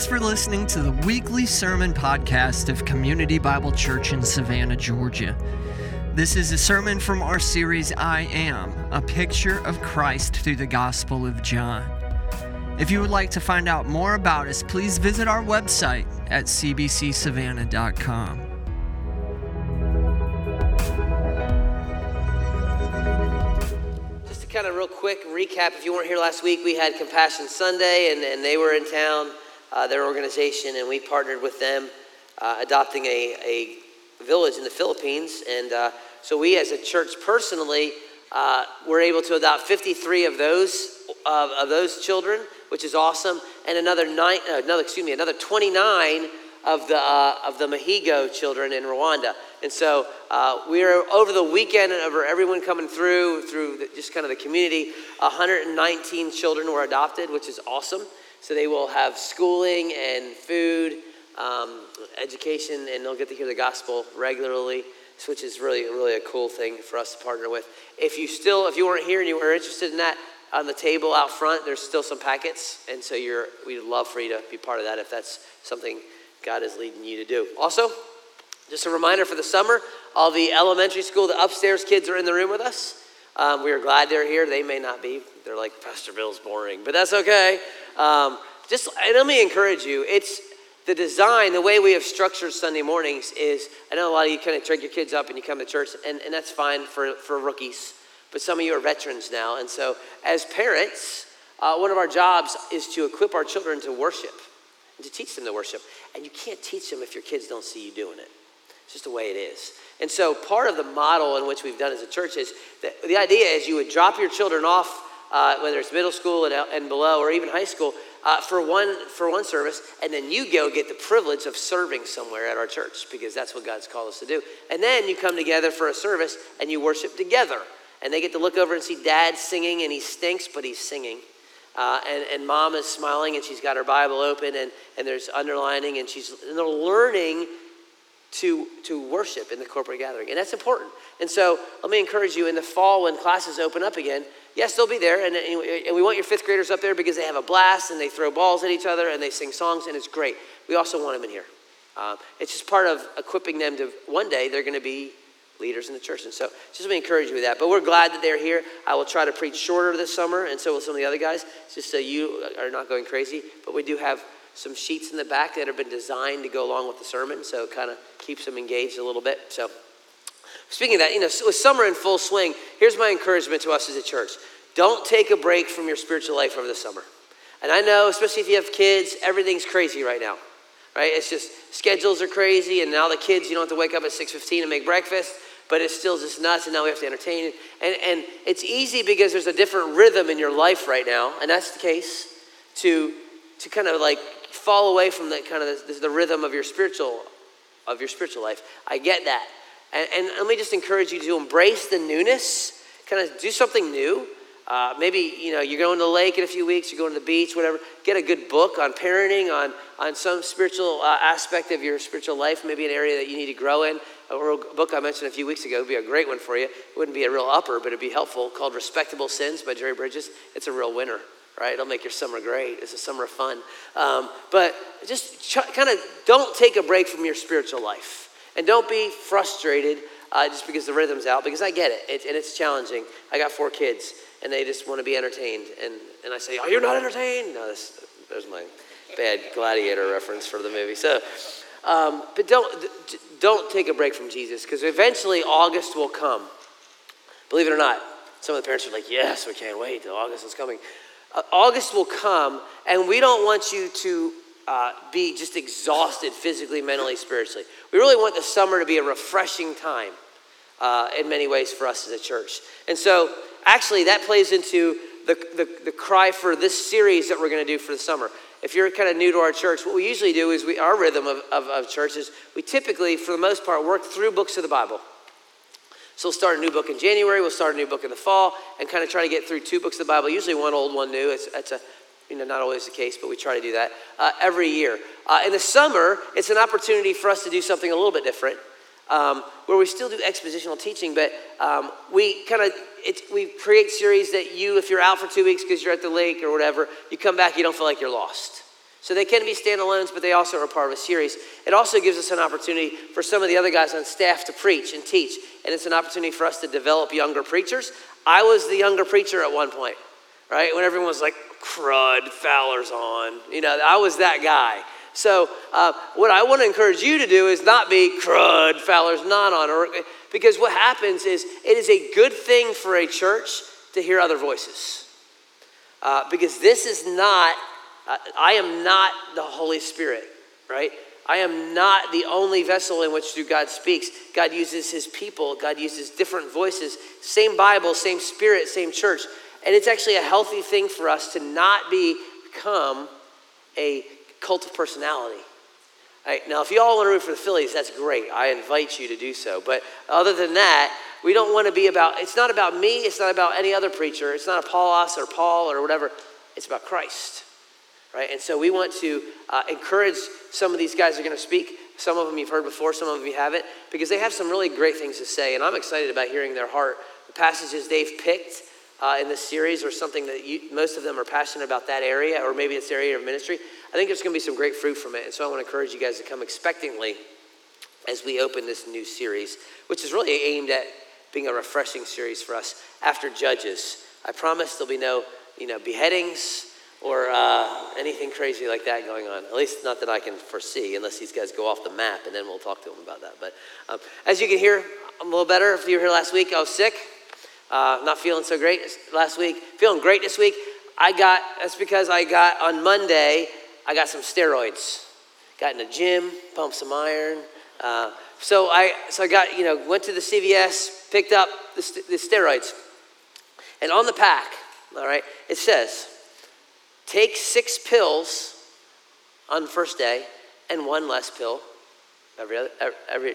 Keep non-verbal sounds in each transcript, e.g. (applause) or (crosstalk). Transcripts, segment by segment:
Thanks for listening to the weekly sermon podcast of Community Bible Church in Savannah, Georgia. This is a sermon from our series, I Am, a picture of Christ through the Gospel of John. If you would like to find out more about us, please visit our website at cbcsavannah.com. Just a kind of real quick recap, if you weren't here last week, we had Compassion Sunday, and, and they were in town, uh, their organization, and we partnered with them, uh, adopting a, a village in the Philippines. And uh, so we, as a church personally, uh, were able to adopt 53 of those of those children, which is awesome, and another nine, uh, another excuse me, another 29 of the of the Mahigo children in Rwanda. And so uh, we are over the weekend, and over everyone coming through through the, just kind of the community. 119 children were adopted, which is awesome. So they will have schooling and food, um, education, and they'll get to hear the gospel regularly which is really, really a cool thing for us to partner with. If you still, if you weren't here and you were interested in that, on the table out front, there's still some packets, and so you're, we'd love for you to be part of that if that's something God is leading you to do. Also, just a reminder for the summer, all the elementary school, the upstairs kids are in the room with us. Um, we are glad they're here. They may not be. They're like, Pastor Bill's boring, but that's okay. Um, just and let me encourage you. It's the design, the way we have structured Sunday mornings is, I know a lot of you kind of drag your kids up and you come to church, and, and that's fine for, for rookies, but some of you are veterans now. And so, as parents, uh, one of our jobs is to equip our children to worship and to teach them to worship. And you can't teach them if your kids don't see you doing it. It's just the way it is. And so, part of the model in which we've done as a church is that the idea is you would drop your children off, uh, whether it's middle school and, and below or even high school, uh, for, one, for one service, and then you go get the privilege of serving somewhere at our church because that's what God's called us to do. And then you come together for a service and you worship together. And they get to look over and see dad singing, and he stinks, but he's singing. Uh, and, and mom is smiling and she's got her Bible open and, and there's underlining and she's and they're learning to, to worship in the corporate gathering. And that's important. And so let me encourage you in the fall when classes open up again, yes, they'll be there. And, and we want your fifth graders up there because they have a blast and they throw balls at each other and they sing songs and it's great. We also want them in here. Um, it's just part of equipping them to one day they're going to be leaders in the church. And so just let me encourage you with that. But we're glad that they're here. I will try to preach shorter this summer, and so will some of the other guys, just so you are not going crazy. But we do have some sheets in the back that have been designed to go along with the sermon, so it kind of keeps them engaged a little bit. So speaking of that, you know, with summer in full swing, here's my encouragement to us as a church. Don't take a break from your spiritual life over the summer. And I know, especially if you have kids, everything's crazy right now. Right? It's just schedules are crazy, and now the kids, you don't have to wake up at 6:15 and make breakfast but it's still just nuts, and now we have to entertain. And, and it's easy because there's a different rhythm in your life right now, and that's the case, to, to kind of like fall away from the kind of this, the, the rhythm of your spiritual of your spiritual life. I get that. And, and let me just encourage you to embrace the newness, kind of do something new. Uh, maybe you know you're going to the lake in a few weeks, you're going to the beach, whatever. Get a good book on parenting, on on some spiritual uh, aspect of your spiritual life, maybe an area that you need to grow in. A book I mentioned a few weeks ago would be a great one for you. It wouldn't be a real upper, but it'd be helpful. Called "Respectable Sins" by Jerry Bridges. It's a real winner right? It'll make your summer great. It's a summer of fun. Um, but just ch- kind of don't take a break from your spiritual life. And don't be frustrated uh, just because the rhythm's out, because I get it. it. And it's challenging. I got four kids, and they just want to be entertained. And, and I say, Oh, you're not entertained? No, this, there's my bad gladiator reference for the movie. So, um, but don't, don't take a break from Jesus, because eventually August will come. Believe it or not, some of the parents are like, Yes, we can't wait till August is coming. August will come, and we don't want you to uh, be just exhausted physically, mentally, spiritually. We really want the summer to be a refreshing time uh, in many ways for us as a church. And so, actually, that plays into the, the, the cry for this series that we're going to do for the summer. If you're kind of new to our church, what we usually do is we, our rhythm of, of, of church is we typically, for the most part, work through books of the Bible. So we'll start a new book in January, we'll start a new book in the fall, and kind of try to get through two books of the Bible, usually one old, one new. It's, it's a, you know, not always the case, but we try to do that uh, every year. Uh, in the summer, it's an opportunity for us to do something a little bit different, um, where we still do expositional teaching, but um, we kind of we create series that you, if you're out for two weeks because you're at the lake or whatever, you come back, you don't feel like you're lost. So they can be standalones, but they also are part of a series. It also gives us an opportunity for some of the other guys on staff to preach and teach. And it's an opportunity for us to develop younger preachers. I was the younger preacher at one point, right? When everyone was like, crud, Fowler's on. You know, I was that guy. So, uh, what I want to encourage you to do is not be crud, Fowler's not on. Or, because what happens is it is a good thing for a church to hear other voices. Uh, because this is not, uh, I am not the Holy Spirit, right? I am not the only vessel in which through God speaks. God uses his people, God uses different voices, same Bible, same spirit, same church. And it's actually a healthy thing for us to not become a cult of personality. Right, now, if you all want to root for the Phillies, that's great. I invite you to do so. But other than that, we don't want to be about, it's not about me, it's not about any other preacher, it's not Apollos or Paul or whatever, it's about Christ. Right? And so we want to uh, encourage some of these guys are going to speak. Some of them you've heard before, some of them you haven't, because they have some really great things to say. And I'm excited about hearing their heart. The passages they've picked uh, in this series or something that you, most of them are passionate about that area, or maybe it's area of ministry. I think there's going to be some great fruit from it. And so I want to encourage you guys to come expectantly as we open this new series, which is really aimed at being a refreshing series for us after Judges. I promise there'll be no, you know, beheadings or uh, anything crazy like that going on. At least not that I can foresee, unless these guys go off the map, and then we'll talk to them about that. But um, as you can hear, I'm a little better. If you were here last week, I was sick, uh, not feeling so great last week. Feeling great this week. I got that's because I got on Monday. I got some steroids. Got in the gym, pumped some iron. Uh, so I so I got you know went to the CVS, picked up the, st- the steroids, and on the pack, all right, it says take six pills on the first day and one less pill every other every,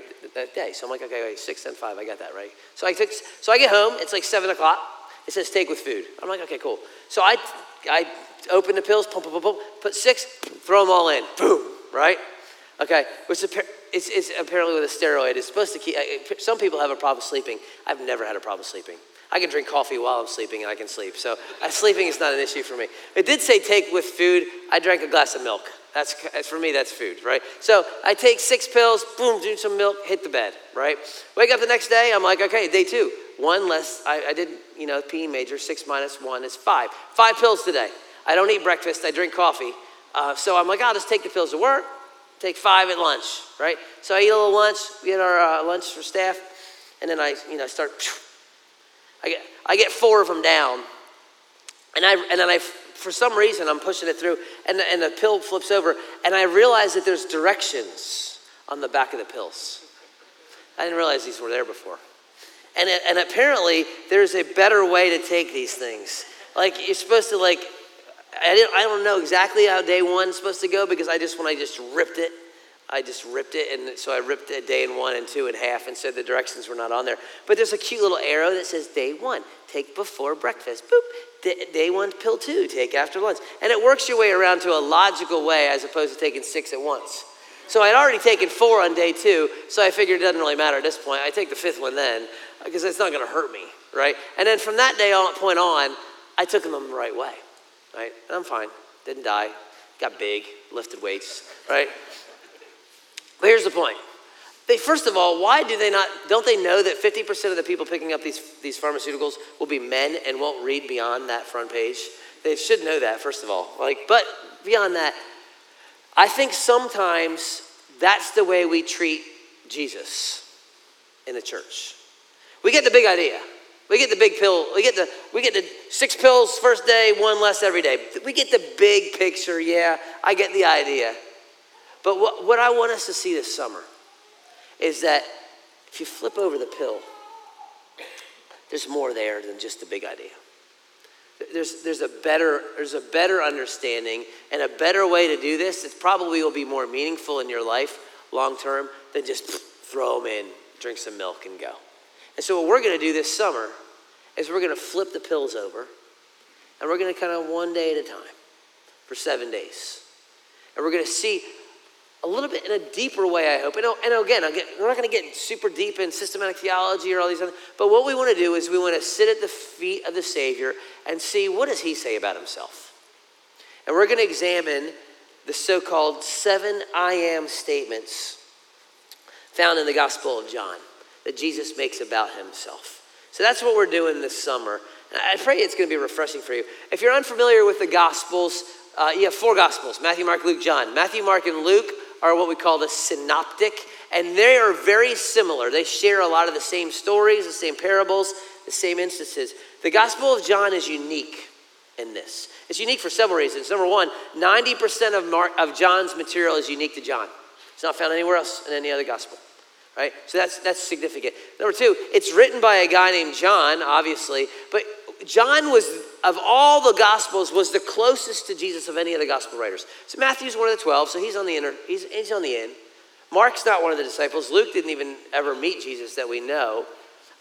day. So I'm like, okay, wait, six and five, I got that right. So I took, so I get home. It's like seven o'clock. It says take with food. I'm like, okay, cool. So I I open the pills, pump, pump, pump, put six, throw them all in, boom, right? Okay, which it's apparently with a steroid. It's supposed to keep. Some people have a problem sleeping. I've never had a problem sleeping. I can drink coffee while I'm sleeping and I can sleep. So uh, (laughs) sleeping is not an issue for me. It did say take with food. I drank a glass of milk. That's for me. That's food, right? So I take six pills. Boom, drink some milk. Hit the bed, right? Wake up the next day. I'm like, okay, day two. One less. I, I did, you know, PE major. Six minus one is five. Five pills today. I don't eat breakfast. I drink coffee. Uh, so I'm like, I'll just take the pills to work. Take five at lunch, right? So I eat a little lunch. We had our uh, lunch for staff, and then I, you know, start. I get, I get four of them down, and I, and then I, for some reason, I'm pushing it through, and, and the pill flips over, and I realize that there's directions on the back of the pills. I didn't realize these were there before. And, and apparently, there's a better way to take these things. Like, you're supposed to, like, I, I don't know exactly how day one's supposed to go because I just, when I just ripped it, I just ripped it, and so I ripped it day and one and two in half and said the directions were not on there. But there's a cute little arrow that says day one, take before breakfast. Boop. Day one, pill two, take after lunch. And it works your way around to a logical way as opposed to taking six at once. So I'd already taken four on day two, so I figured it doesn't really matter at this point. I take the fifth one then, because it's not going to hurt me, right? And then from that day on, point on, I took them the right way, right? And I'm fine. Didn't die. Got big, lifted weights, right? But here's the point. They, first of all, why do they not, don't they know that 50% of the people picking up these, these pharmaceuticals will be men and won't read beyond that front page? They should know that, first of all. Like, but beyond that, I think sometimes that's the way we treat Jesus in the church. We get the big idea. We get the big pill. We get the we get the six pills first day, one less every day. We get the big picture. Yeah, I get the idea. But what, what I want us to see this summer is that if you flip over the pill, there's more there than just the big idea. There's, there's, a better, there's a better understanding and a better way to do this that probably will be more meaningful in your life long term than just throw them in, drink some milk, and go. And so, what we're going to do this summer is we're going to flip the pills over and we're going to kind of one day at a time for seven days. And we're going to see a little bit in a deeper way, I hope. And, and again, we're not going to get super deep in systematic theology or all these other, things, but what we want to do is we want to sit at the feet of the Savior and see what does he say about himself. And we're going to examine the so called seven I am statements found in the Gospel of John that Jesus makes about himself. So that's what we're doing this summer. I pray it's going to be refreshing for you. If you're unfamiliar with the Gospels, uh, you have four Gospels Matthew, Mark, Luke, John. Matthew, Mark, and Luke are what we call the synoptic, and they are very similar. They share a lot of the same stories, the same parables, the same instances. The Gospel of John is unique in this. It's unique for several reasons. Number one, 90% of, Mark, of John's material is unique to John. It's not found anywhere else in any other gospel. Right? So that's that's significant. Number two, it's written by a guy named John, obviously, but John was of all the gospels was the closest to Jesus of any of the gospel writers. So Matthew's one of the twelve, so he's on the inner, he's, he's on the end. Mark's not one of the disciples. Luke didn't even ever meet Jesus that we know.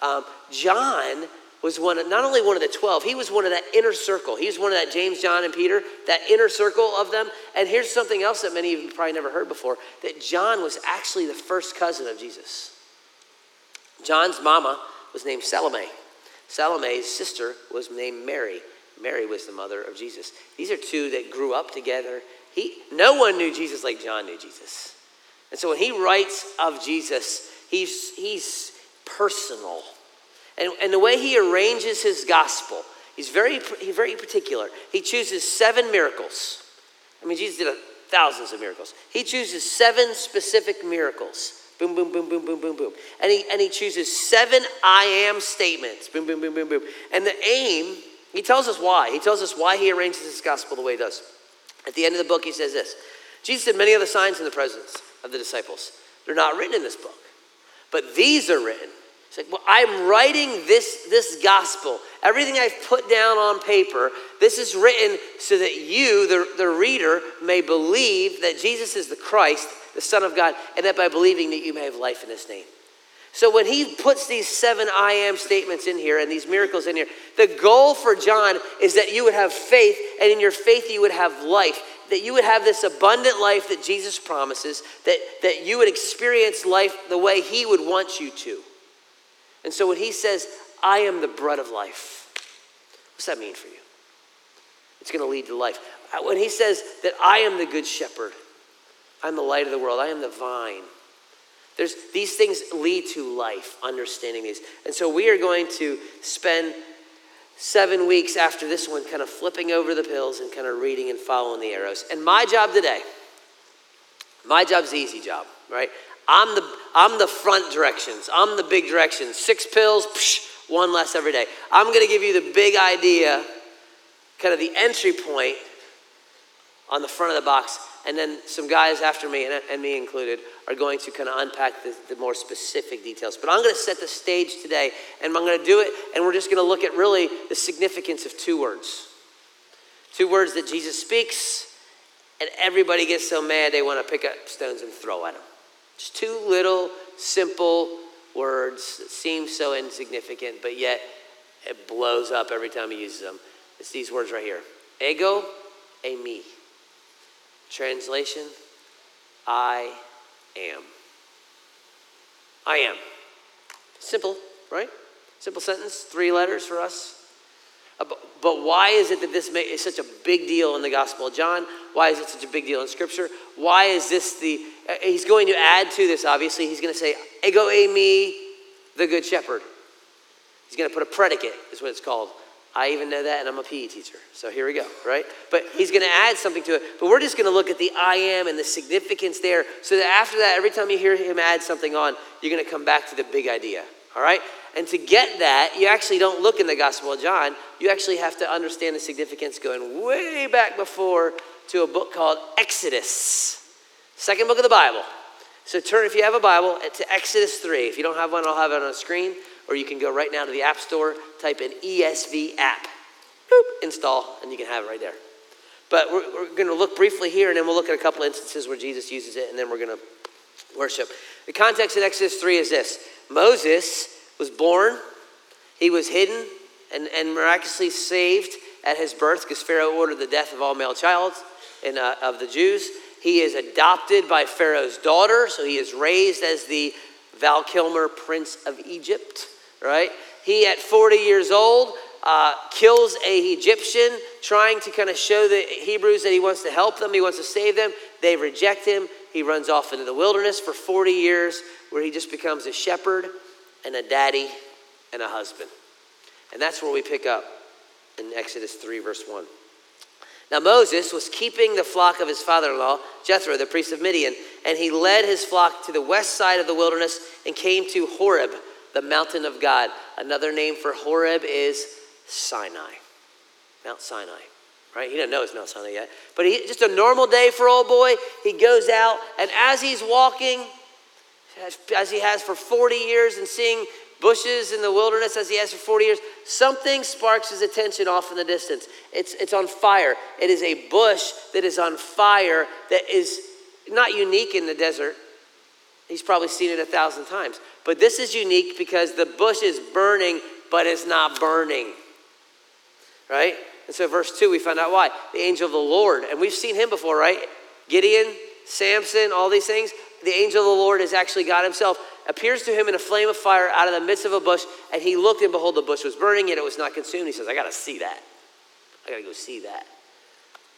Um, John was one of, not only one of the 12, he was one of that inner circle. He was one of that James, John, and Peter, that inner circle of them. And here's something else that many of you probably never heard before that John was actually the first cousin of Jesus. John's mama was named Salome. Salome's sister was named Mary. Mary was the mother of Jesus. These are two that grew up together. He, no one knew Jesus like John knew Jesus. And so when he writes of Jesus, he's, he's personal. And, and the way he arranges his gospel, he's very, he's very particular. He chooses seven miracles. I mean, Jesus did a, thousands of miracles. He chooses seven specific miracles. Boom, boom, boom, boom, boom, boom, boom. And he, and he chooses seven I am statements. Boom, boom, boom, boom, boom. And the aim, he tells us why. He tells us why he arranges his gospel the way he does. At the end of the book, he says this Jesus did many other signs in the presence of the disciples. They're not written in this book, but these are written it's like, well, I'm writing this, this gospel. Everything I've put down on paper, this is written so that you, the, the reader, may believe that Jesus is the Christ, the Son of God, and that by believing that you may have life in his name. So when he puts these seven I am statements in here and these miracles in here, the goal for John is that you would have faith, and in your faith, you would have life. That you would have this abundant life that Jesus promises, that, that you would experience life the way he would want you to. And so when he says, I am the bread of life, what's that mean for you? It's going to lead to life. When he says that I am the good shepherd, I'm the light of the world, I am the vine. There's, these things lead to life, understanding these. And so we are going to spend seven weeks after this one kind of flipping over the pills and kind of reading and following the arrows. And my job today, my job's easy job, right? I'm the, I'm the front directions. I'm the big directions. Six pills, psh, one less every day. I'm going to give you the big idea, kind of the entry point on the front of the box. And then some guys after me, and, and me included, are going to kind of unpack the, the more specific details. But I'm going to set the stage today, and I'm going to do it, and we're just going to look at really the significance of two words. Two words that Jesus speaks, and everybody gets so mad they want to pick up stones and throw at him. Just two little simple words that seem so insignificant, but yet it blows up every time he uses them. It's these words right here ego, eimi. Translation I am. I am. Simple, right? Simple sentence, three letters for us. Uh, but why is it that this is such a big deal in the Gospel of John? Why is it such a big deal in Scripture? Why is this the. Uh, he's going to add to this, obviously. He's going to say, Ego eimi, the Good Shepherd. He's going to put a predicate, is what it's called. I even know that, and I'm a PE teacher. So here we go, right? But he's going to add something to it. But we're just going to look at the I am and the significance there so that after that, every time you hear him add something on, you're going to come back to the big idea, all right? And to get that, you actually don't look in the Gospel of John. You actually have to understand the significance going way back before to a book called Exodus, second book of the Bible. So turn, if you have a Bible, to Exodus 3. If you don't have one, I'll have it on the screen, or you can go right now to the App Store, type in ESV app, boop, install, and you can have it right there. But we're, we're going to look briefly here, and then we'll look at a couple instances where Jesus uses it, and then we're going to worship. The context in Exodus 3 is this Moses was born, he was hidden and, and miraculously saved at his birth because Pharaoh ordered the death of all male child in, uh, of the Jews. He is adopted by Pharaoh's daughter, so he is raised as the Val Kilmer Prince of Egypt, right? He, at 40 years old, uh, kills a Egyptian, trying to kind of show the Hebrews that he wants to help them, he wants to save them. They reject him. He runs off into the wilderness for 40 years, where he just becomes a shepherd and a daddy and a husband. And that's where we pick up in Exodus 3, verse 1. Now, Moses was keeping the flock of his father in law, Jethro, the priest of Midian, and he led his flock to the west side of the wilderness and came to Horeb, the mountain of God. Another name for Horeb is Sinai, Mount Sinai. Right? He doesn't know it's Mount Sinai yet. But he, just a normal day for old boy. He goes out, and as he's walking, as he has for 40 years and seeing bushes in the wilderness as he has for 40 years, something sparks his attention off in the distance. It's, it's on fire. It is a bush that is on fire that is not unique in the desert. He's probably seen it a thousand times. But this is unique because the bush is burning, but it's not burning. Right? And so, verse 2, we find out why. The angel of the Lord, and we've seen him before, right? Gideon, Samson, all these things. The angel of the Lord is actually God himself appears to him in a flame of fire out of the midst of a bush, and he looked, and behold, the bush was burning, yet it was not consumed. He says, I got to see that. I got to go see that.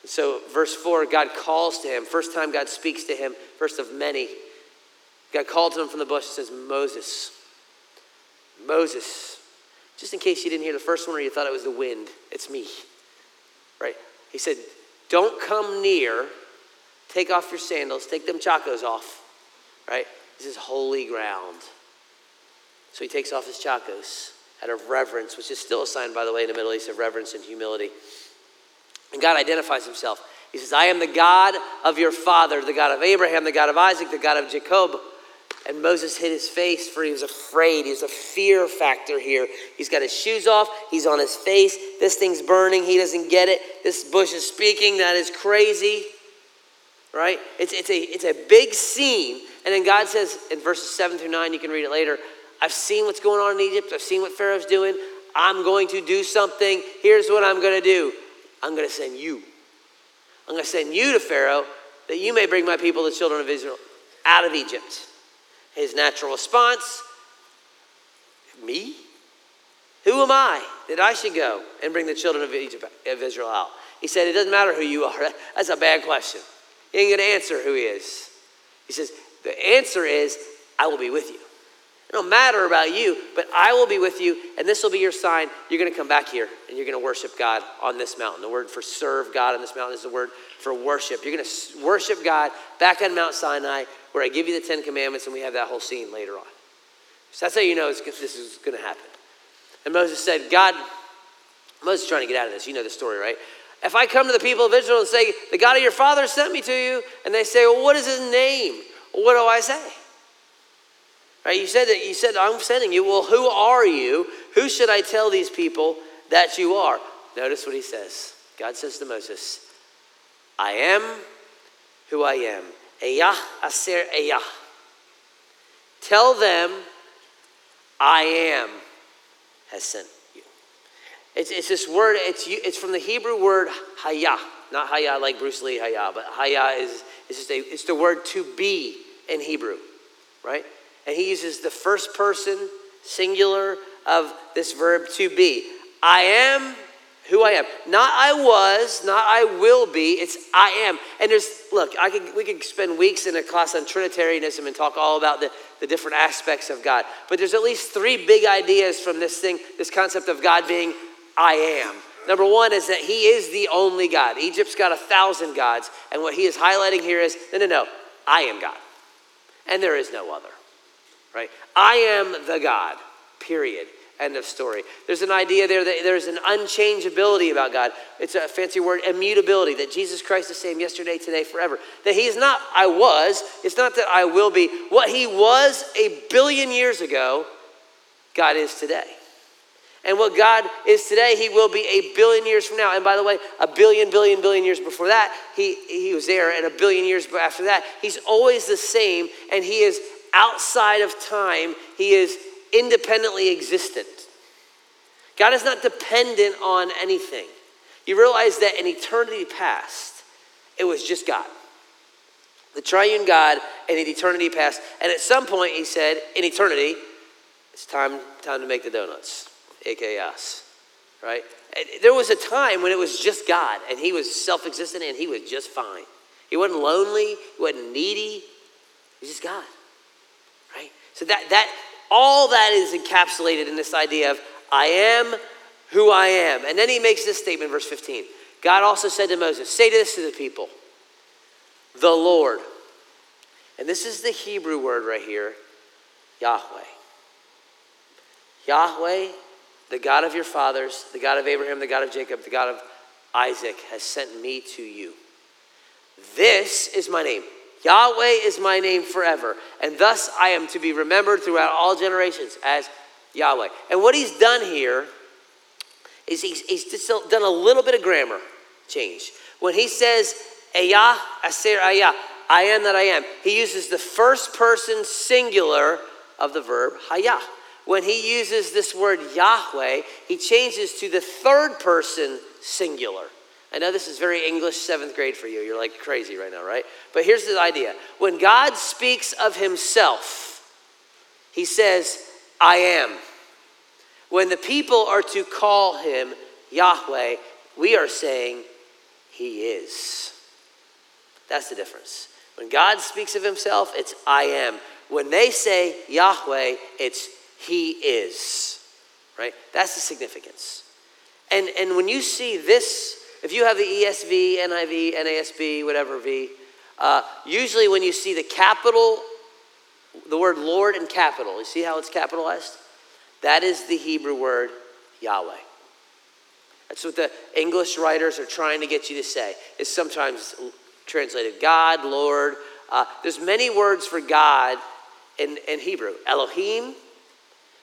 so, verse 4, God calls to him. First time God speaks to him, first of many. God called to him from the bush and says, Moses, Moses. Just in case you didn't hear the first one or you thought it was the wind, it's me. Right? He said, Don't come near. Take off your sandals, take them chacos off. Right? This is holy ground. So he takes off his chacos out of reverence, which is still a sign, by the way, in the Middle East of reverence and humility. And God identifies himself. He says, I am the God of your father, the God of Abraham, the God of Isaac, the God of Jacob. And Moses hid his face for he was afraid. He a fear factor here. He's got his shoes off. He's on his face. This thing's burning. He doesn't get it. This bush is speaking. That is crazy. Right? It's, it's, a, it's a big scene and then God says in verses 7 through 9, you can read it later I've seen what's going on in Egypt, I've seen what Pharaoh's doing. I'm going to do something. Here's what I'm going to do I'm going to send you. I'm going to send you to Pharaoh that you may bring my people, the children of Israel, out of Egypt. His natural response Me? Who am I that I should go and bring the children of, Egypt, of Israel out? He said, It doesn't matter who you are. (laughs) That's a bad question. He ain't going to answer who he is. He says, the answer is, I will be with you. Don't matter about you, but I will be with you, and this will be your sign. You're going to come back here and you're going to worship God on this mountain. The word for serve God on this mountain is the word for worship. You're going to worship God back on Mount Sinai, where I give you the Ten Commandments, and we have that whole scene later on. So that's how you know this is going to happen. And Moses said, God, Moses is trying to get out of this. You know the story, right? If I come to the people of Israel and say, The God of your father sent me to you, and they say, Well, what is his name? what do I say? Right? You said that you said I'm sending you. Well, who are you? Who should I tell these people that you are? Notice what he says. God says to Moses, I am who I am. Eyah aser eyah. Tell them I am has sent you. It's, it's this word, it's, it's from the Hebrew word hayah. Not hayah like Bruce Lee hayah, but hayah is, is just a, it's the word to be in Hebrew, right? And he uses the first person singular of this verb to be. I am who I am. Not I was, not I will be, it's I am. And there's, look, I could, we could spend weeks in a class on Trinitarianism and talk all about the, the different aspects of God. But there's at least three big ideas from this thing, this concept of God being I am. Number one is that he is the only God. Egypt's got a thousand gods. And what he is highlighting here is no, no, no, I am God and there is no other, right? I am the God, period. End of story. There's an idea there that there's an unchangeability about God. It's a fancy word, immutability, that Jesus Christ is the same yesterday, today, forever. That He is not, I was, it's not that I will be. What He was a billion years ago, God is today. And what God is today, He will be a billion years from now. And by the way, a billion, billion, billion years before that, He, he was there. And a billion years after that, He's always the same. And He is outside of time, He is independently existent. God is not dependent on anything. You realize that in eternity past, it was just God. The triune God and in eternity past. And at some point, He said, in eternity, it's time, time to make the donuts aka us, right? There was a time when it was just God and he was self existent and he was just fine. He wasn't lonely, he wasn't needy, he's just God? So that, that, all that is encapsulated in this idea of I am who I am. And then he makes this statement, verse 15. God also said to Moses, Say this to the people, the Lord. And this is the Hebrew word right here, Yahweh. Yahweh, the God of your fathers, the God of Abraham, the God of Jacob, the God of Isaac, has sent me to you. This is my name. Yahweh is my name forever, and thus I am to be remembered throughout all generations as Yahweh. And what he's done here is he's, he's done a little bit of grammar change. When he says, Ayah, Aser Ayah, I am that I am, he uses the first person singular of the verb Hayah. When he uses this word Yahweh, he changes to the third person singular. I know this is very English seventh grade for you. You're like crazy right now, right? But here's the idea when God speaks of himself, he says, I am. When the people are to call him Yahweh, we are saying, He is. That's the difference. When God speaks of himself, it's I am. When they say Yahweh, it's He is. Right? That's the significance. And, and when you see this, if you have the ESV, NIV, NASB, whatever V, uh, usually when you see the capital, the word Lord in capital, you see how it's capitalized? That is the Hebrew word Yahweh. That's what the English writers are trying to get you to say. It's sometimes translated God, Lord. Uh, there's many words for God in, in Hebrew. Elohim,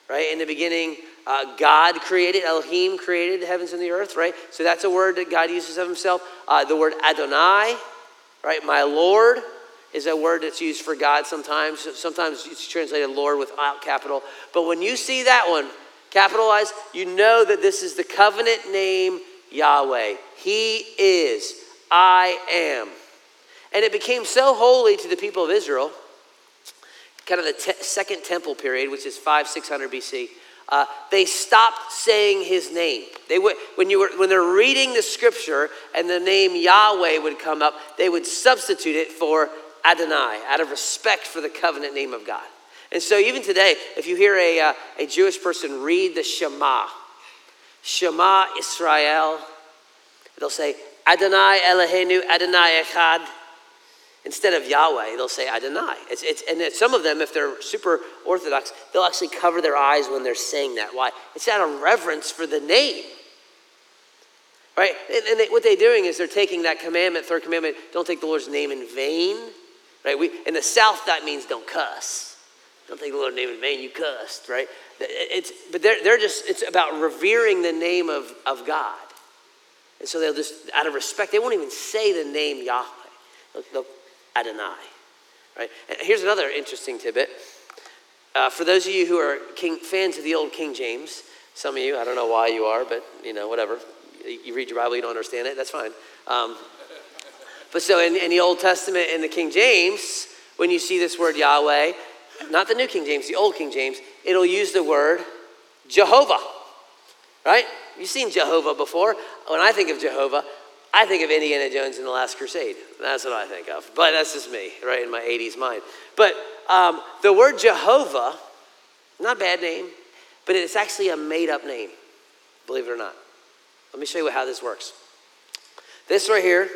right? In the beginning, uh, God created, Elohim created the heavens and the earth, right? So that's a word that God uses of himself. Uh, the word Adonai, right? My Lord is a word that's used for God sometimes. Sometimes it's translated Lord without capital. But when you see that one capitalized, you know that this is the covenant name Yahweh. He is, I am. And it became so holy to the people of Israel, kind of the te- second temple period, which is 5, 600 BC. Uh, they stopped saying his name. They would, when, you were, when they're reading the scripture and the name Yahweh would come up, they would substitute it for Adonai out of respect for the covenant name of God. And so, even today, if you hear a, uh, a Jewish person read the Shema, Shema Israel, they'll say Adonai Eloheinu Adonai Echad. Instead of Yahweh, they'll say Adonai. It's, it's, and some of them, if they're super orthodox, they'll actually cover their eyes when they're saying that. Why? It's out of reverence for the name. Right? And, and they, what they're doing is they're taking that commandment, third commandment, don't take the Lord's name in vain right? We, in the South, that means don't cuss. Don't take the Lord's name in vain, you cussed, right? It's, but they're, they're just, it's about revering the name of, of God. And so they'll just, out of respect, they won't even say the name Yahweh. They'll, they'll Adonai, right? And here's another interesting tidbit. Uh, for those of you who are king, fans of the old King James, some of you, I don't know why you are, but you know, whatever. You read your Bible, you don't understand it, that's fine. Um, but so in, in the Old Testament, in the King James, when you see this word Yahweh, not the New King James, the Old King James, it'll use the word Jehovah, right? You've seen Jehovah before. When I think of Jehovah, I think of Indiana Jones in The Last Crusade. That's what I think of. But that's just me, right, in my 80s mind. But um, the word Jehovah, not a bad name, but it's actually a made up name, believe it or not. Let me show you how this works. This right here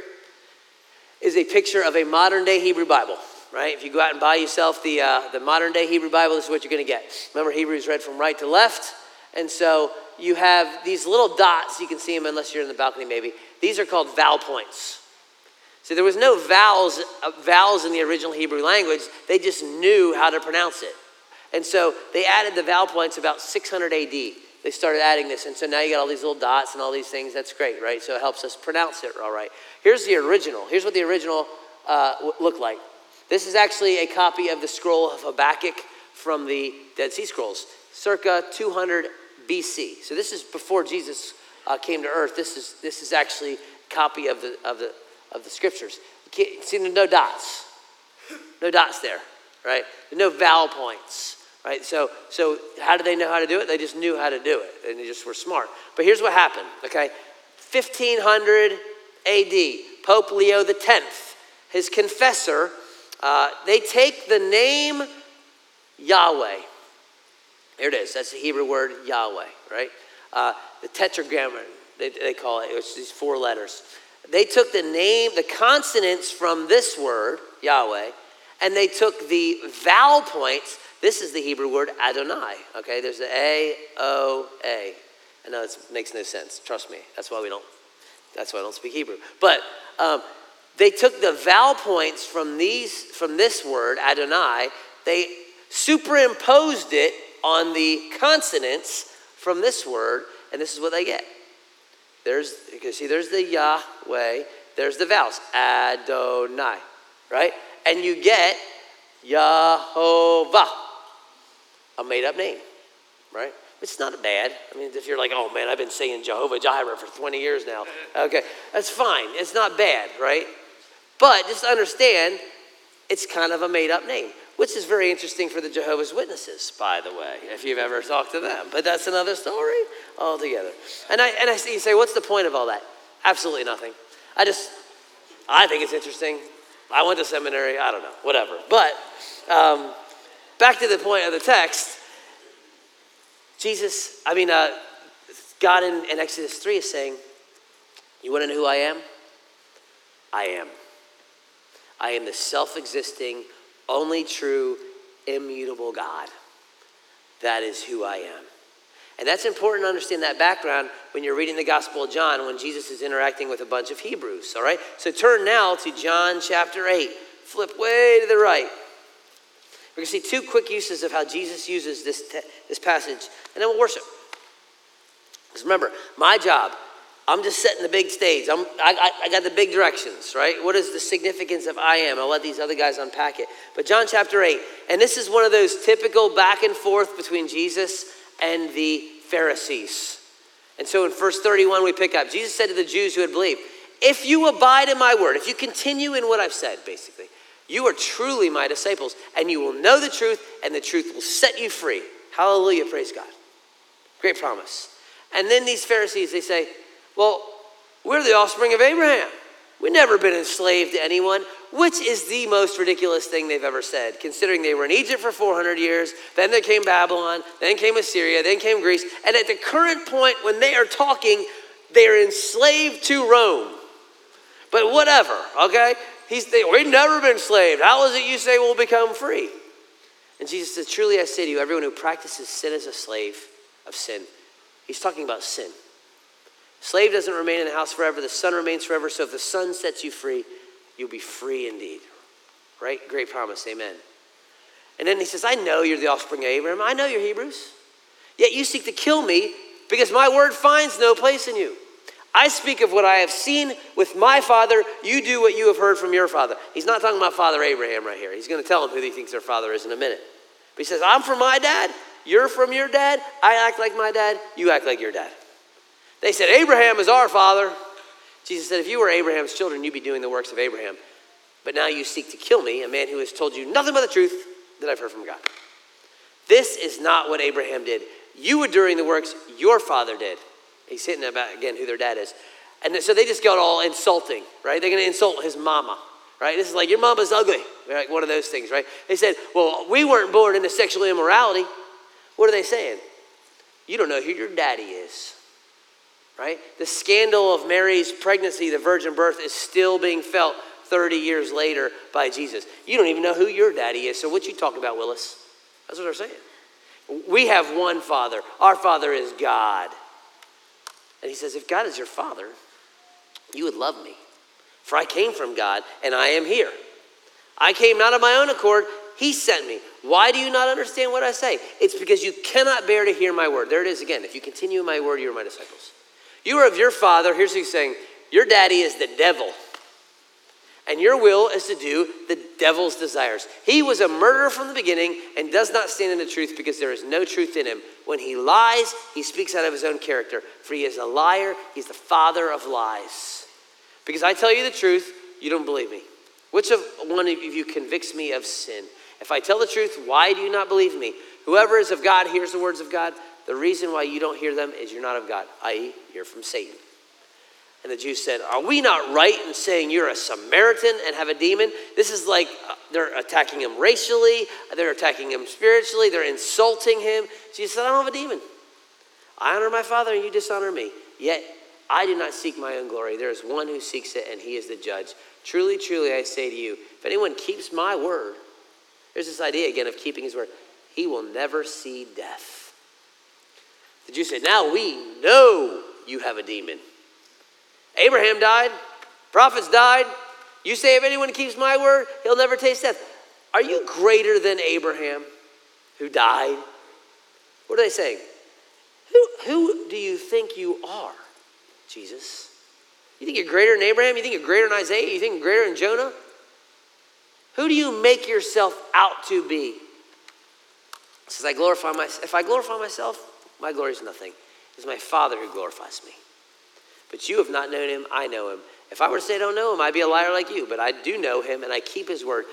is a picture of a modern day Hebrew Bible, right? If you go out and buy yourself the, uh, the modern day Hebrew Bible, this is what you're going to get. Remember, Hebrew is read from right to left. And so you have these little dots. You can see them unless you're in the balcony, maybe. These are called vowel points. So there was no vowels, uh, vowels in the original Hebrew language. They just knew how to pronounce it. And so they added the vowel points about 600 AD. They started adding this. And so now you got all these little dots and all these things. That's great, right? So it helps us pronounce it all right. Here's the original. Here's what the original uh, looked like. This is actually a copy of the scroll of Habakkuk from the Dead Sea Scrolls, circa 200 BC. So this is before Jesus uh, came to earth. This is, this is actually a copy of the, of the, of the scriptures. You see, no dots. No dots there, right? No vowel points. right? So, so how did they know how to do it? They just knew how to do it, and they just were smart. But here's what happened, okay? 1500 AD, Pope Leo X, his confessor, uh, they take the name Yahweh. There it is. That's the Hebrew word Yahweh, right? Uh, the tetragrammaton, they, they call it. It's these four letters. They took the name, the consonants from this word, Yahweh, and they took the vowel points. This is the Hebrew word Adonai. Okay, there's the A, O, A. I know it makes no sense. Trust me. That's why we don't. That's why I don't speak Hebrew. But um, they took the vowel points from these from this word Adonai. They superimposed it on the consonants from this word, and this is what they get. There's you can see there's the Yahweh. There's the vowels Adonai, right? And you get Yahovah, a made-up name, right? It's not bad. I mean, if you're like, oh man, I've been saying Jehovah Jireh for 20 years now. Okay, that's fine. It's not bad, right? But just understand, it's kind of a made up name, which is very interesting for the Jehovah's Witnesses, by the way, if you've ever talked to them. But that's another story altogether. And I, and I you say, what's the point of all that? Absolutely nothing. I just, I think it's interesting. I went to seminary, I don't know, whatever. But um, back to the point of the text Jesus, I mean, uh, God in, in Exodus 3 is saying, You want to know who I am? I am. I am the self existing, only true, immutable God. That is who I am. And that's important to understand that background when you're reading the Gospel of John when Jesus is interacting with a bunch of Hebrews, all right? So turn now to John chapter 8. Flip way to the right. We're going to see two quick uses of how Jesus uses this, te- this passage, and then we'll worship. Because remember, my job, I'm just setting the big stage. I'm, I, I, got the big directions, right? What is the significance of I am? I'll let these other guys unpack it. But John chapter 8, and this is one of those typical back and forth between Jesus and the Pharisees. And so in verse 31, we pick up Jesus said to the Jews who had believed, If you abide in my word, if you continue in what I've said, basically, you are truly my disciples, and you will know the truth, and the truth will set you free. Hallelujah, praise God. Great promise. And then these Pharisees, they say, Well, we're the offspring of Abraham. We've never been enslaved to anyone, which is the most ridiculous thing they've ever said, considering they were in Egypt for 400 years, then there came Babylon, then came Assyria, then came Greece, and at the current point when they are talking, they're enslaved to Rome. But whatever, okay? He's, they, we've never been enslaved. How is it you say we'll become free? And Jesus says, Truly I say to you, everyone who practices sin is a slave of sin. He's talking about sin. Slave doesn't remain in the house forever, the son remains forever. So if the son sets you free, you'll be free indeed. Right? Great promise. Amen. And then he says, I know you're the offspring of Abraham. I know you're Hebrews. Yet you seek to kill me because my word finds no place in you. I speak of what I have seen with my father. You do what you have heard from your father. He's not talking about Father Abraham right here. He's going to tell him who he thinks their father is in a minute. But he says, I'm from my dad. You're from your dad. I act like my dad. You act like your dad. They said, Abraham is our father. Jesus said, If you were Abraham's children, you'd be doing the works of Abraham. But now you seek to kill me, a man who has told you nothing but the truth that I've heard from God. This is not what Abraham did. You were doing the works your father did. He's hitting about again who their dad is. And so they just got all insulting, right? They're going to insult his mama, right? This is like, your mama's ugly, right? One of those things, right? They said, well, we weren't born into sexual immorality. What are they saying? You don't know who your daddy is, right? The scandal of Mary's pregnancy, the virgin birth, is still being felt 30 years later by Jesus. You don't even know who your daddy is. So what you talking about, Willis? That's what they're saying. We have one father. Our father is God. And he says, If God is your father, you would love me. For I came from God and I am here. I came not of my own accord, he sent me. Why do you not understand what I say? It's because you cannot bear to hear my word. There it is again. If you continue in my word, you are my disciples. You are of your father. Here's what he's saying Your daddy is the devil and your will is to do the devil's desires. He was a murderer from the beginning and does not stand in the truth because there is no truth in him. When he lies, he speaks out of his own character, for he is a liar, he's the father of lies. Because I tell you the truth, you don't believe me. Which of one of you convicts me of sin? If I tell the truth, why do you not believe me? Whoever is of God hears the words of God. The reason why you don't hear them is you're not of God, i.e., you're from Satan. And the Jews said, Are we not right in saying you're a Samaritan and have a demon? This is like uh, they're attacking him racially, they're attacking him spiritually, they're insulting him. Jesus said, I don't have a demon. I honor my Father and you dishonor me. Yet I do not seek my own glory. There is one who seeks it, and he is the judge. Truly, truly, I say to you, if anyone keeps my word, there's this idea again of keeping his word, he will never see death. The Jews said, Now we know you have a demon. Abraham died, prophets died. You say, if anyone keeps my word, he'll never taste death. Are you greater than Abraham who died? What are they saying? Who, who do you think you are, Jesus? You think you're greater than Abraham? You think you're greater than Isaiah? You think you're greater than Jonah? Who do you make yourself out to be? says, I glorify myself. If I glorify myself, my glory is nothing. It's my Father who glorifies me. But you have not known him, I know him. If I were to say I don't know him, I'd be a liar like you, but I do know him and I keep his word.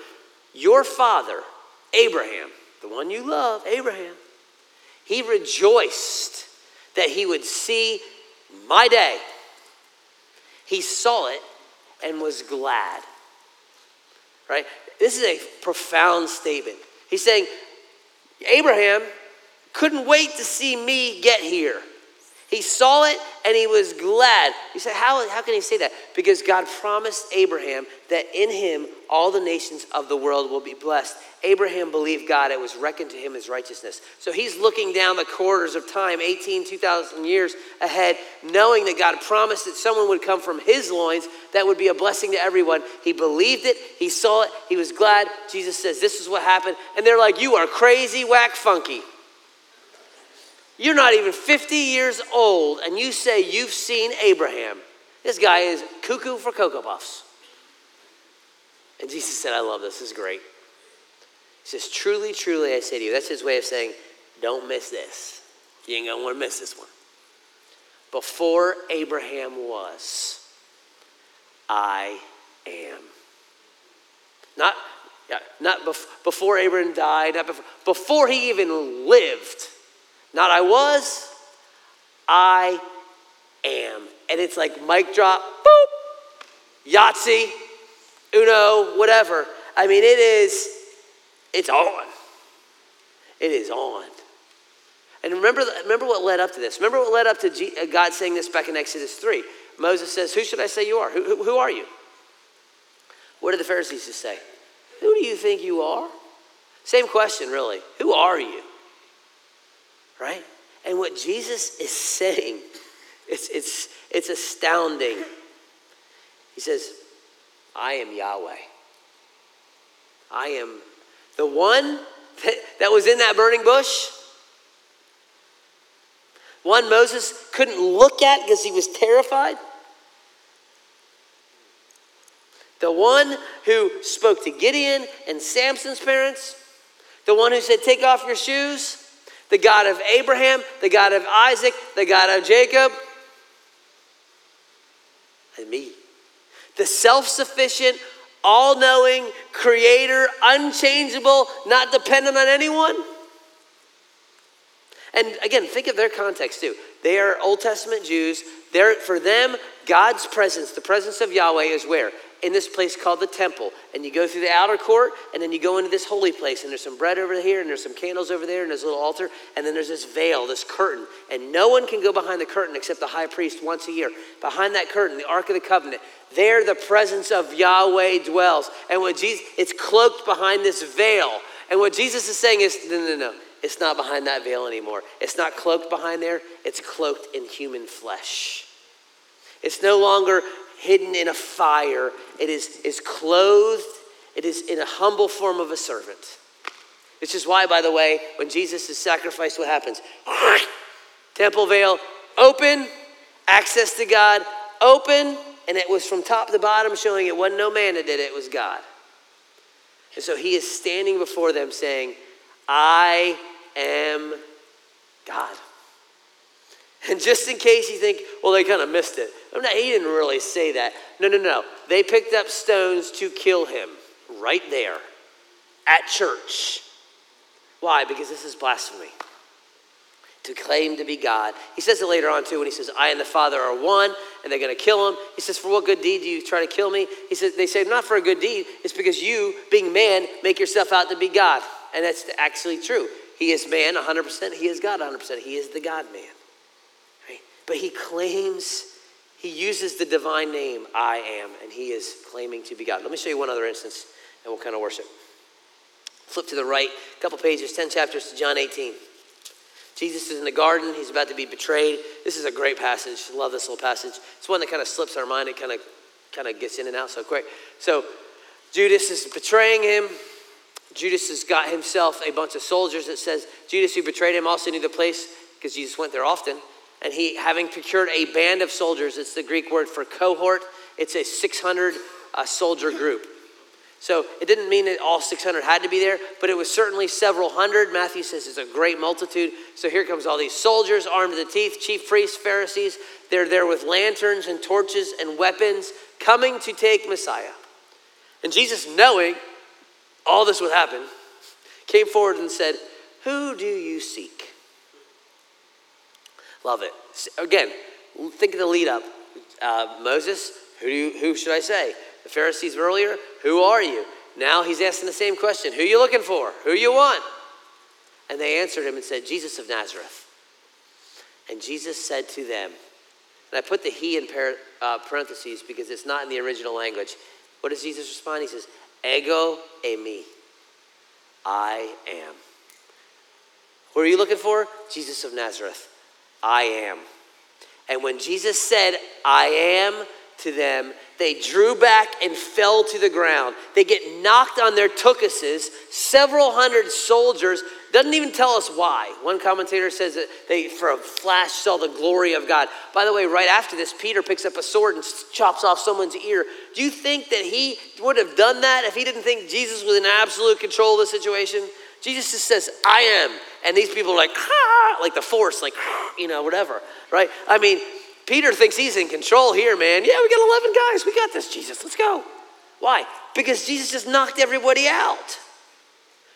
Your father, Abraham, the one you love, Abraham, he rejoiced that he would see my day. He saw it and was glad. Right? This is a profound statement. He's saying, Abraham couldn't wait to see me get here. He saw it and he was glad. You say, how, how can he say that? Because God promised Abraham that in him all the nations of the world will be blessed. Abraham believed God, it was reckoned to him as righteousness. So he's looking down the corridors of time, 18, 2,000 years ahead, knowing that God promised that someone would come from his loins that would be a blessing to everyone. He believed it, he saw it, he was glad. Jesus says, This is what happened. And they're like, You are crazy, whack, funky. You're not even 50 years old, and you say you've seen Abraham. This guy is cuckoo for Cocoa Puffs. And Jesus said, I love this. This is great. He says, Truly, truly, I say to you. That's his way of saying, Don't miss this. You ain't going to want to miss this one. Before Abraham was, I am. Not, not bef- before Abraham died, not before he even lived. Not I was, I am. And it's like mic drop, boop, Yahtzee, Uno, whatever. I mean, it is, it's on. It is on. And remember, remember what led up to this. Remember what led up to uh, God saying this back in Exodus 3. Moses says, Who should I say you are? Who, who, who are you? What did the Pharisees say? Who do you think you are? Same question, really. Who are you? Right? And what Jesus is saying, it's, it's, it's astounding. He says, I am Yahweh. I am the one that, that was in that burning bush. One Moses couldn't look at because he was terrified. The one who spoke to Gideon and Samson's parents. The one who said, Take off your shoes the God of Abraham, the God of Isaac, the God of Jacob, and me. The self sufficient, all knowing, creator, unchangeable, not dependent on anyone. And again, think of their context too. They are Old Testament Jews. They're, for them, God's presence, the presence of Yahweh, is where? In this place called the temple. And you go through the outer court, and then you go into this holy place, and there's some bread over here, and there's some candles over there, and there's a little altar, and then there's this veil, this curtain. And no one can go behind the curtain except the high priest once a year. Behind that curtain, the Ark of the Covenant, there the presence of Yahweh dwells. And what Jesus, it's cloaked behind this veil. And what Jesus is saying is, no, no, no, it's not behind that veil anymore. It's not cloaked behind there, it's cloaked in human flesh. It's no longer hidden in a fire. It is, is clothed, it is in a humble form of a servant. This is why, by the way, when Jesus is sacrificed, what happens? (laughs) Temple veil open, access to God open, and it was from top to bottom showing it wasn't no man that did it, it was God. And so he is standing before them saying, I am God. (laughs) And just in case you think, well, they kind of missed it. Not, he didn't really say that. No, no, no. They picked up stones to kill him right there at church. Why? Because this is blasphemy. To claim to be God. He says it later on too when he says, I and the Father are one, and they're going to kill him. He says, For what good deed do you try to kill me? He says, They say, Not for a good deed. It's because you, being man, make yourself out to be God. And that's actually true. He is man 100%. He is God 100%. He is the God man. Right? But he claims, he uses the divine name, I am, and he is claiming to be God. Let me show you one other instance, and we'll kind of worship. Flip to the right, a couple pages, 10 chapters to John 18. Jesus is in the garden. He's about to be betrayed. This is a great passage. Love this little passage. It's one that kind of slips our mind. It kind of kind of gets in and out so quick. So Judas is betraying him. Judas has got himself a bunch of soldiers. It says Judas, who betrayed him, also knew the place because Jesus went there often. And he, having procured a band of soldiers, it's the Greek word for cohort. It's a 600 uh, soldier group. So it didn't mean that all 600 had to be there, but it was certainly several hundred. Matthew says it's a great multitude. So here comes all these soldiers armed to the teeth, chief priests, Pharisees. They're there with lanterns and torches and weapons coming to take Messiah. And Jesus, knowing all this would happen, came forward and said, Who do you seek? Love it. Again, think of the lead up. Uh, Moses, who, you, who should I say? The Pharisees earlier, who are you? Now he's asking the same question Who are you looking for? Who you want? And they answered him and said, Jesus of Nazareth. And Jesus said to them, and I put the he in uh, parentheses because it's not in the original language. What does Jesus respond? He says, Ego eimi. I am. Who are you looking for? Jesus of Nazareth. I am. And when Jesus said, I am to them, they drew back and fell to the ground. They get knocked on their tuchuses. Several hundred soldiers doesn't even tell us why. One commentator says that they, for a flash, saw the glory of God. By the way, right after this, Peter picks up a sword and chops off someone's ear. Do you think that he would have done that if he didn't think Jesus was in absolute control of the situation? Jesus just says, I am. And these people are like, ah, like the force, like, (laughs) you know, whatever, right? I mean, Peter thinks he's in control here, man. Yeah, we got 11 guys. We got this, Jesus. Let's go. Why? Because Jesus just knocked everybody out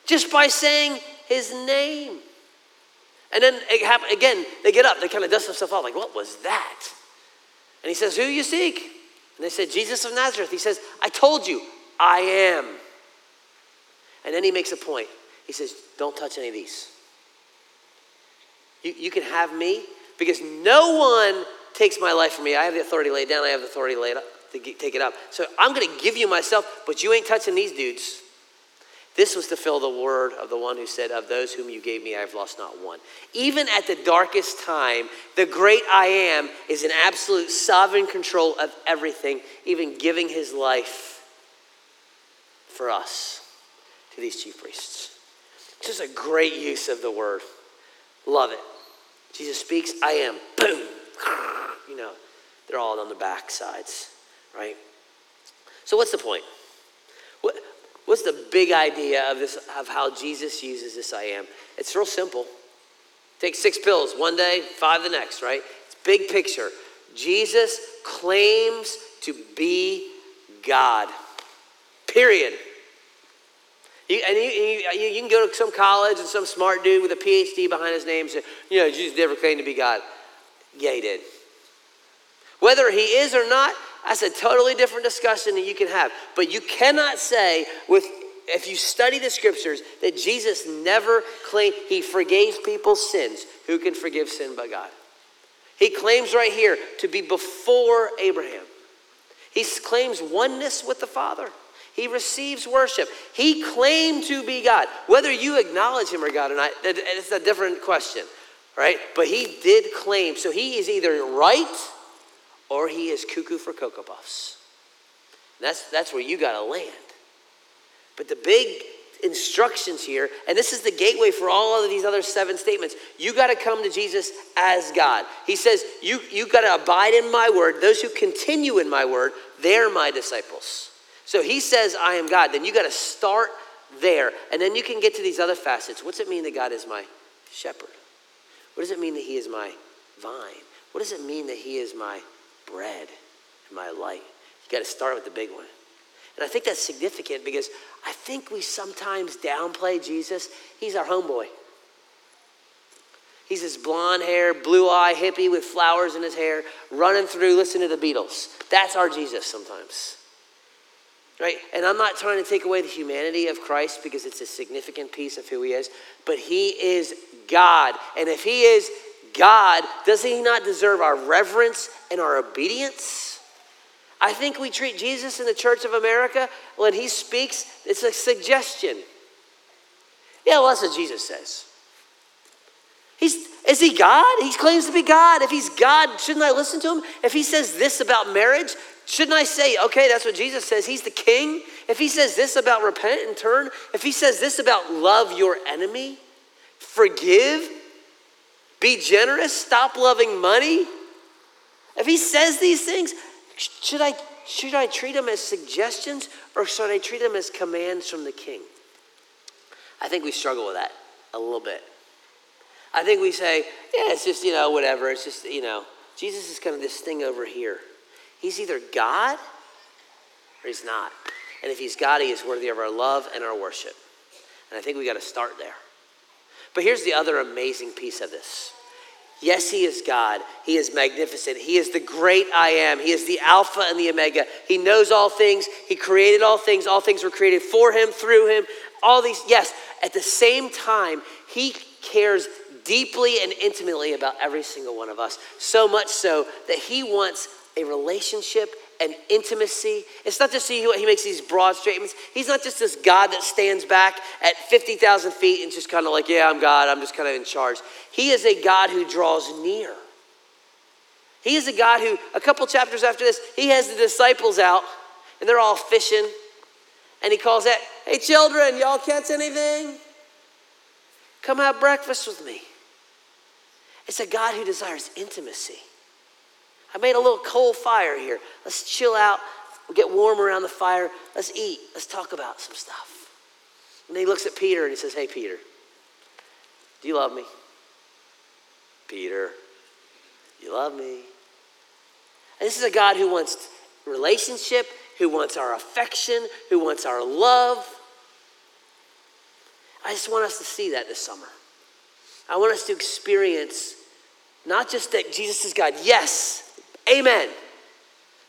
just by saying his name. And then happened, again, they get up, they kind of dust themselves off, like, what was that? And he says, Who you seek? And they said, Jesus of Nazareth. He says, I told you, I am. And then he makes a point. He says, Don't touch any of these. You, you can have me because no one takes my life from me. I have the authority laid down, I have the authority laid up to take it up. So I'm going to give you myself, but you ain't touching these dudes. This was to fill the word of the one who said, Of those whom you gave me, I have lost not one. Even at the darkest time, the great I am is in absolute sovereign control of everything, even giving his life for us to these chief priests. Just a great use of the word. Love it. Jesus speaks, I am. Boom. (laughs) You know, they're all on the back sides, right? So, what's the point? What, what's the big idea of this of how Jesus uses this I am? It's real simple. Take six pills one day, five the next, right? It's big picture. Jesus claims to be God. Period. You, and you, uh, you, you, can go to some college and some smart dude with a PhD behind his name say, you know, Jesus never claimed to be God. Yeah, he did. Whether he is or not, that's a totally different discussion that you can have. But you cannot say with if you study the scriptures that Jesus never claimed he forgave people's sins. Who can forgive sin but God? He claims right here to be before Abraham. He claims oneness with the Father. He receives worship. He claimed to be God. Whether you acknowledge him or God or not, it's a different question, right? But he did claim. So he is either right or he is cuckoo for Cocoa Puffs. That's, that's where you got to land. But the big instructions here, and this is the gateway for all of these other seven statements. You got to come to Jesus as God. He says, You, you got to abide in my word. Those who continue in my word, they're my disciples. So he says, I am God. Then you got to start there. And then you can get to these other facets. What's it mean that God is my shepherd? What does it mean that he is my vine? What does it mean that he is my bread and my light? You got to start with the big one. And I think that's significant because I think we sometimes downplay Jesus. He's our homeboy. He's this blonde hair, blue eye hippie with flowers in his hair, running through, listening to the Beatles. That's our Jesus sometimes. Right? And I'm not trying to take away the humanity of Christ because it's a significant piece of who he is, but he is God. And if he is God, doesn't he not deserve our reverence and our obedience? I think we treat Jesus in the Church of America when he speaks, it's a suggestion. Yeah, well, that's what Jesus says. He's, is he God? He claims to be God. If he's God, shouldn't I listen to him? If he says this about marriage, shouldn't I say, okay, that's what Jesus says? He's the king. If he says this about repent and turn, if he says this about love your enemy, forgive, be generous, stop loving money, if he says these things, should I, should I treat them as suggestions or should I treat them as commands from the king? I think we struggle with that a little bit. I think we say, yeah, it's just, you know, whatever. It's just, you know, Jesus is kind of this thing over here. He's either God or he's not. And if he's God, he is worthy of our love and our worship. And I think we got to start there. But here's the other amazing piece of this. Yes, he is God. He is magnificent. He is the great I am. He is the Alpha and the Omega. He knows all things. He created all things. All things were created for him, through him. All these, yes. At the same time, he cares deeply and intimately about every single one of us. So much so that he wants a relationship and intimacy. It's not just he, he makes these broad statements. He's not just this God that stands back at 50,000 feet and just kind of like, yeah, I'm God, I'm just kind of in charge. He is a God who draws near. He is a God who, a couple chapters after this, he has the disciples out and they're all fishing. And he calls out, hey, children, y'all catch anything? Come have breakfast with me. It's a God who desires intimacy. I made a little coal fire here. Let's chill out. We'll get warm around the fire. Let's eat. Let's talk about some stuff. And he looks at Peter and he says, Hey, Peter, do you love me? Peter, you love me? And this is a God who wants relationship, who wants our affection, who wants our love. I just want us to see that this summer. I want us to experience not just that Jesus is God, yes, amen.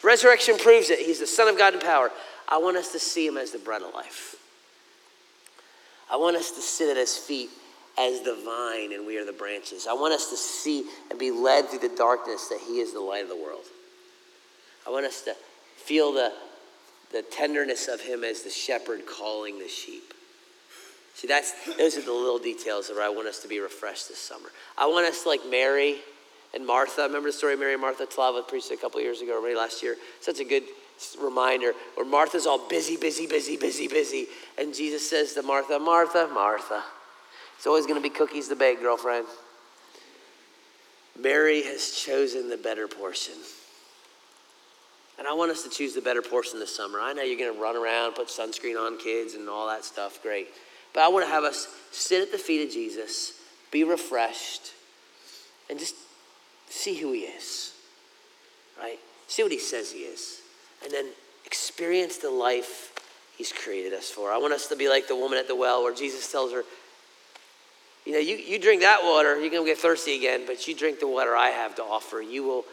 Resurrection proves it. He's the Son of God in power. I want us to see him as the bread of life. I want us to sit at his feet as the vine and we are the branches. I want us to see and be led through the darkness that he is the light of the world. I want us to feel the, the tenderness of him as the shepherd calling the sheep. See, that's those are the little details where I want us to be refreshed this summer. I want us like Mary and Martha. Remember the story of Mary and Martha? Slava preached a couple years ago, or maybe last year. Such a good reminder where Martha's all busy, busy, busy, busy, busy. And Jesus says to Martha, Martha, Martha, it's always going to be cookies to bake, girlfriend. Mary has chosen the better portion. And I want us to choose the better portion this summer. I know you're going to run around, put sunscreen on kids and all that stuff. Great. But I want to have us sit at the feet of Jesus, be refreshed, and just see who he is, right? See what he says he is, and then experience the life he's created us for. I want us to be like the woman at the well where Jesus tells her, you know, you, you drink that water, you're going to get thirsty again, but you drink the water I have to offer. You will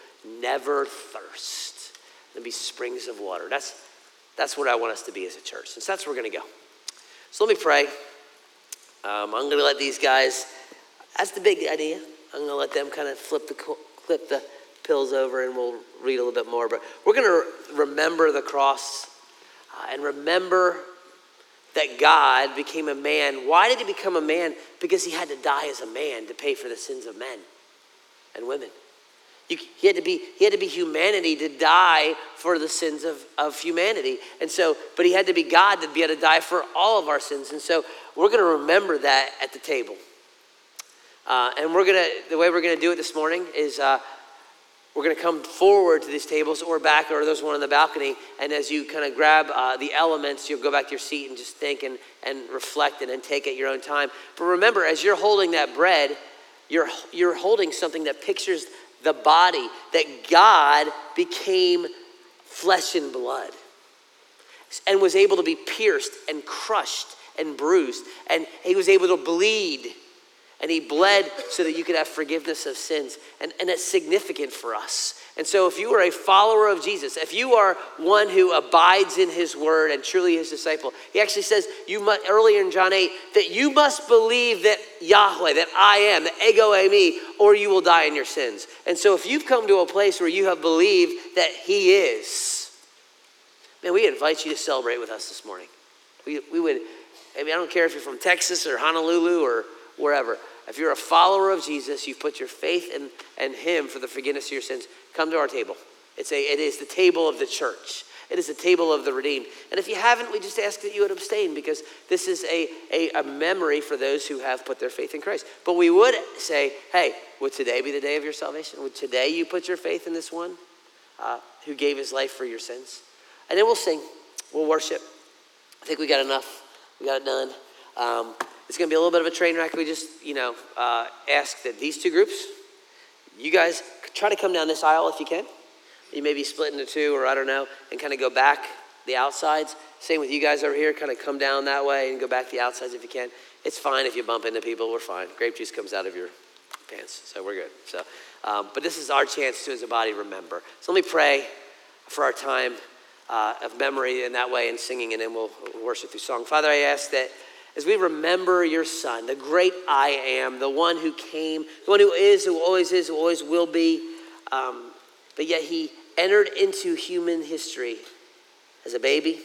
never thirst. There'll be springs of water. That's, that's what I want us to be as a church. And so that's where we're going to go. So let me pray. Um, I'm going to let these guys, that's the big idea. I'm going to let them kind of flip the, flip the pills over and we'll read a little bit more. But we're going to remember the cross uh, and remember that God became a man. Why did he become a man? Because he had to die as a man to pay for the sins of men and women. You, he, had to be, he had to be humanity to die for the sins of, of humanity. And so, but he had to be God to be able to die for all of our sins. And so we're going to remember that at the table. Uh, and we're to, the way we're to do it this morning is uh, we're to come forward to these tables or back or those one on the balcony. And as you kind of grab uh, the elements, you'll go back to your seat and just think and, and reflect and then take at your own time. But remember, as you're holding that bread, you're, you're holding something that pictures the body, that God became flesh and blood. and was able to be pierced and crushed and bruised. And he was able to bleed. And he bled so that you could have forgiveness of sins. And, and it's significant for us. And so, if you are a follower of Jesus, if you are one who abides in his word and truly his disciple, he actually says you must, earlier in John 8 that you must believe that Yahweh, that I am, the ego eimi, or you will die in your sins. And so, if you've come to a place where you have believed that he is, man, we invite you to celebrate with us this morning. We, we would, I mean, I don't care if you're from Texas or Honolulu or wherever. If you're a follower of Jesus, you've put your faith in, in him for the forgiveness of your sins, come to our table. It's a, it is the table of the church. It is the table of the redeemed. And if you haven't, we just ask that you would abstain because this is a, a, a, memory for those who have put their faith in Christ. But we would say, hey, would today be the day of your salvation? Would today you put your faith in this one uh, who gave his life for your sins? And then we'll sing, we'll worship. I think we got enough. We got it done. Um, it's going to be a little bit of a train wreck. We just, you know, uh, ask that these two groups, you guys try to come down this aisle if you can. You may be split into two, or I don't know, and kind of go back the outsides. Same with you guys over here. Kind of come down that way and go back the outsides if you can. It's fine if you bump into people. We're fine. Grape juice comes out of your pants, so we're good. So, um, but this is our chance to, as a body, remember. So let me pray for our time uh, of memory in that way and singing, and then we'll worship through song. Father, I ask that as we remember your Son, the great I am, the one who came, the one who is, who always is, who always will be, um, but yet he entered into human history as a baby.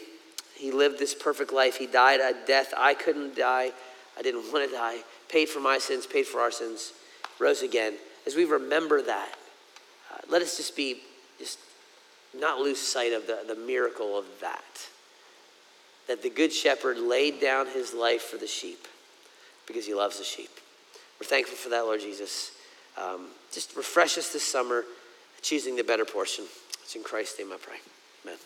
He lived this perfect life. He died a death I couldn't die. I didn't (laughs) want to die. Paid for my sins, paid for our sins, rose again. As we remember that, uh, let us just be, just not lose sight of the, the miracle of that that the Good Shepherd laid down his life for the sheep because he loves the sheep. We're thankful for that, Lord Jesus. Um, just refresh us this summer, choosing the better portion. It's in Christ's name I pray. Amen.